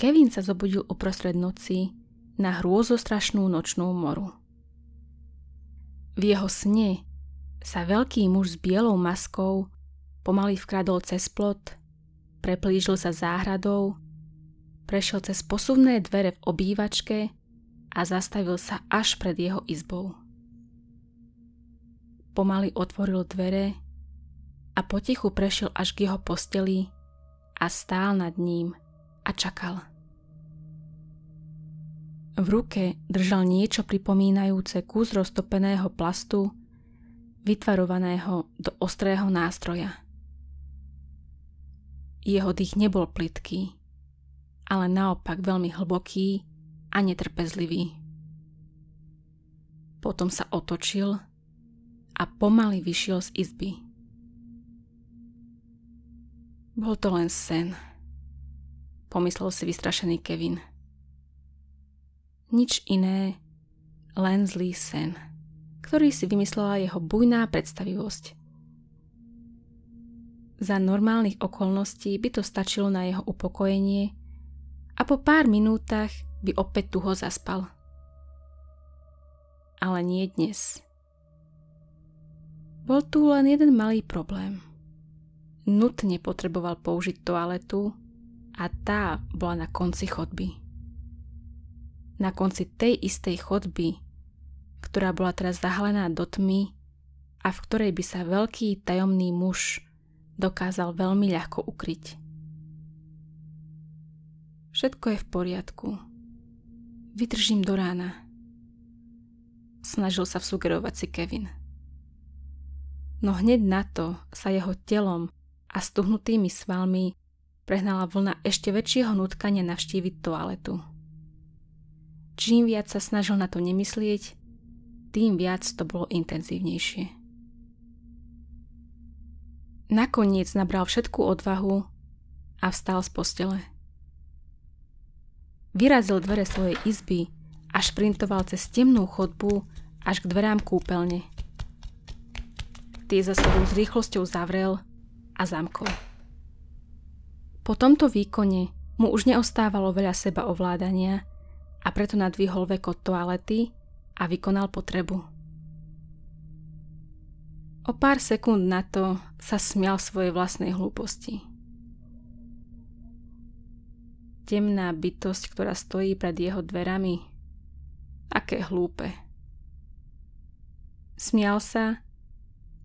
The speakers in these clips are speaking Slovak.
Kevin sa zobudil uprostred noci na hrôzostrašnú nočnú moru. V jeho sne sa veľký muž s bielou maskou pomaly vkradol cez plot, preplížil sa záhradou, prešiel cez posuvné dvere v obývačke a zastavil sa až pred jeho izbou. Pomaly otvoril dvere a potichu prešiel až k jeho posteli a stál nad ním a čakal. V ruke držal niečo pripomínajúce kus roztopeného plastu, vytvarovaného do ostrého nástroja. Jeho dých nebol plitký, ale naopak veľmi hlboký a netrpezlivý. Potom sa otočil a pomaly vyšiel z izby. Bol to len sen, pomyslel si vystrašený Kevin nič iné, len zlý sen, ktorý si vymyslela jeho bujná predstavivosť. Za normálnych okolností by to stačilo na jeho upokojenie a po pár minútach by opäť tuho zaspal. Ale nie dnes. Bol tu len jeden malý problém. Nutne potreboval použiť toaletu a tá bola na konci chodby na konci tej istej chodby, ktorá bola teraz zahalená do tmy a v ktorej by sa veľký tajomný muž dokázal veľmi ľahko ukryť. Všetko je v poriadku. Vydržím do rána. Snažil sa vsugerovať si Kevin. No hneď na to sa jeho telom a stuhnutými svalmi prehnala vlna ešte väčšieho nutkania navštíviť toaletu. Čím viac sa snažil na to nemyslieť, tým viac to bolo intenzívnejšie. Nakoniec nabral všetku odvahu a vstal z postele. Vyrazil dvere svojej izby a šprintoval cez temnú chodbu až k dverám kúpeľne. Tie za sebou s rýchlosťou zavrel a zamkol. Po tomto výkone mu už neostávalo veľa seba ovládania a preto nadvihol vek od toalety a vykonal potrebu. O pár sekúnd na to sa smial svojej vlastnej hlúposti. Temná bytosť, ktorá stojí pred jeho dverami. Aké hlúpe. Smial sa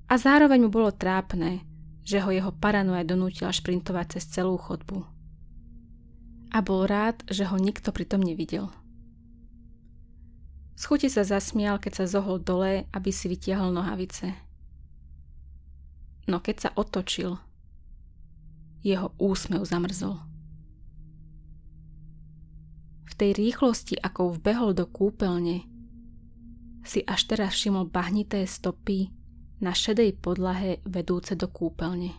a zároveň mu bolo trápne, že ho jeho paranoja donútila šprintovať cez celú chodbu. A bol rád, že ho nikto pritom nevidel. Z chuti sa zasmial, keď sa zohol dole, aby si vytiahol nohavice. No keď sa otočil, jeho úsmev zamrzol. V tej rýchlosti, ako vbehol do kúpeľne, si až teraz všimol bahnité stopy na šedej podlahe vedúce do kúpeľne.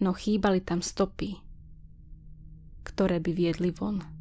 No chýbali tam stopy, ktoré by viedli von.